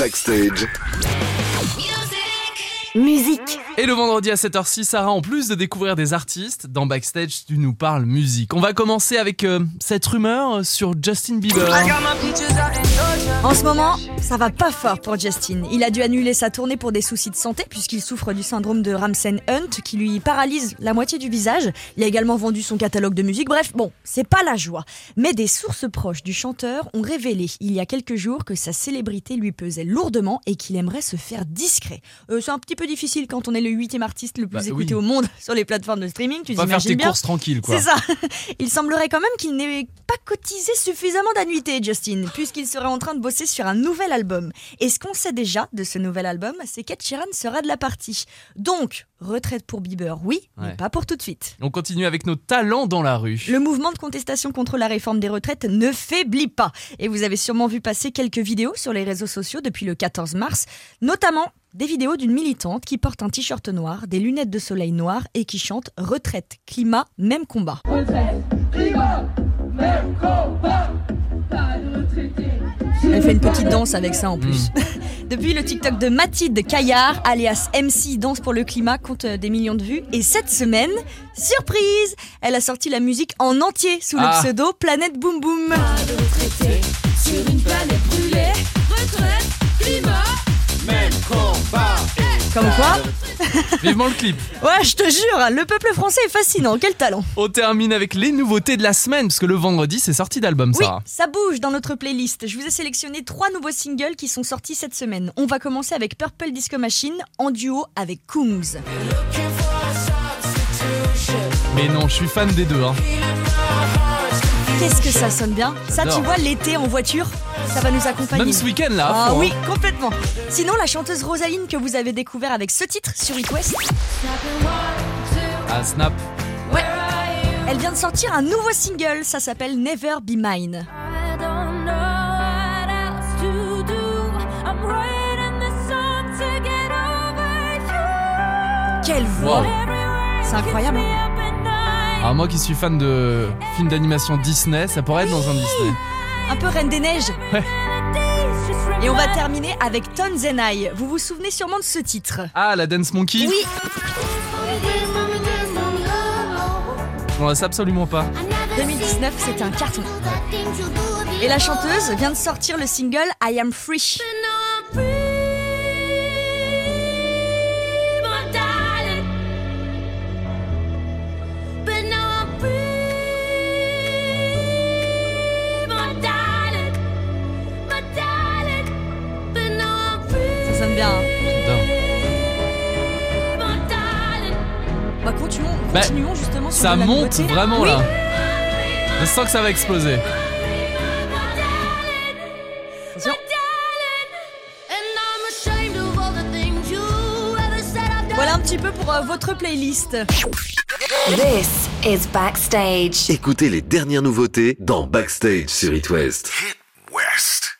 Backstage. Musique. Et le vendredi à 7h06, Sarah, en plus de découvrir des artistes, dans Backstage, tu nous parles musique. On va commencer avec euh, cette rumeur sur Justin Bieber. En ce moment, ça va pas fort pour Justin. Il a dû annuler sa tournée pour des soucis de santé puisqu'il souffre du syndrome de Ramsay-Hunt qui lui paralyse la moitié du visage. Il a également vendu son catalogue de musique. Bref, bon, c'est pas la joie. Mais des sources proches du chanteur ont révélé il y a quelques jours que sa célébrité lui pesait lourdement et qu'il aimerait se faire discret. Euh, c'est un petit peu difficile quand on est le huitième artiste le plus Bah, écouté oui. au monde sur les plateformes de streaming. Tu Va faire tes bien courses tranquilles, quoi. C'est ça. Il semblerait quand même qu'il n'ait pas cotisé suffisamment d'annuités, Justin, puisqu'il serait en train de bosser sur un nouvel album. Et ce qu'on sait déjà de ce nouvel album, c'est qu'Ed Sheeran sera de la partie. Donc, retraite pour Bieber, oui, Ouais. mais pas pour tout de suite. On continue avec nos talents dans la rue. Le mouvement de contestation contre la réforme des retraites ne faiblit pas. Et vous avez sûrement vu passer quelques vidéos sur les réseaux sociaux depuis le 14 mars, notamment des vidéos d'une militante qui porte un t-shirt noir, des lunettes de soleil noires et qui chante Retraite, climat, même combat. Elle fait une petite danse avec ça en plus. Depuis le TikTok de Mathilde Caillard, alias MC Danse pour le climat, compte euh, des millions de vues. Et cette semaine, surprise, elle a sorti la musique en entier sous le Ah. pseudo Planète Boom Boom. Comme quoi Vivement le clip. Ouais, je te jure, le peuple français est fascinant, quel talent On termine avec les nouveautés de la semaine, parce que le vendredi, c'est sorti d'album, Oui, Sarah. ça bouge dans notre playlist. Je vous ai sélectionné trois nouveaux singles qui sont sortis cette semaine. On va commencer avec Purple Disco Machine en duo avec Coombs. Mais non, je suis fan des deux. Hein. Qu'est-ce que ça sonne bien Ça, tu vois, l'été en voiture, ça va nous accompagner. Même ce week-end, là. Ah fond, hein. oui, complètement. Sinon, la chanteuse Rosaline que vous avez découvert avec ce titre sur It West, Ah, Snap. ouais, elle vient de sortir un nouveau single, ça s'appelle Never Be Mine. Quelle voix Wow. C'est incroyable. hein Alors, moi qui suis fan de films d'animation Disney, ça pourrait être dans un Disney. Un peu Reine des Neiges. Ouais. Et on va terminer avec Tones and I. Vous vous souvenez sûrement de ce titre Ah, la Dance Monkey Oui, On la sait absolument pas. 2019, c'était un carton. Et la chanteuse vient de sortir le single I Am Free. Bien. hein. J'adore. Bah, continuons, Bah, continuons justement sur Ça la monte nouveauté. vraiment Oui. là. Je sens que ça va exploser. Attention. Voilà un petit peu pour euh, votre playlist. This is Backstage. Écoutez les dernières nouveautés dans Backstage sur It West. West.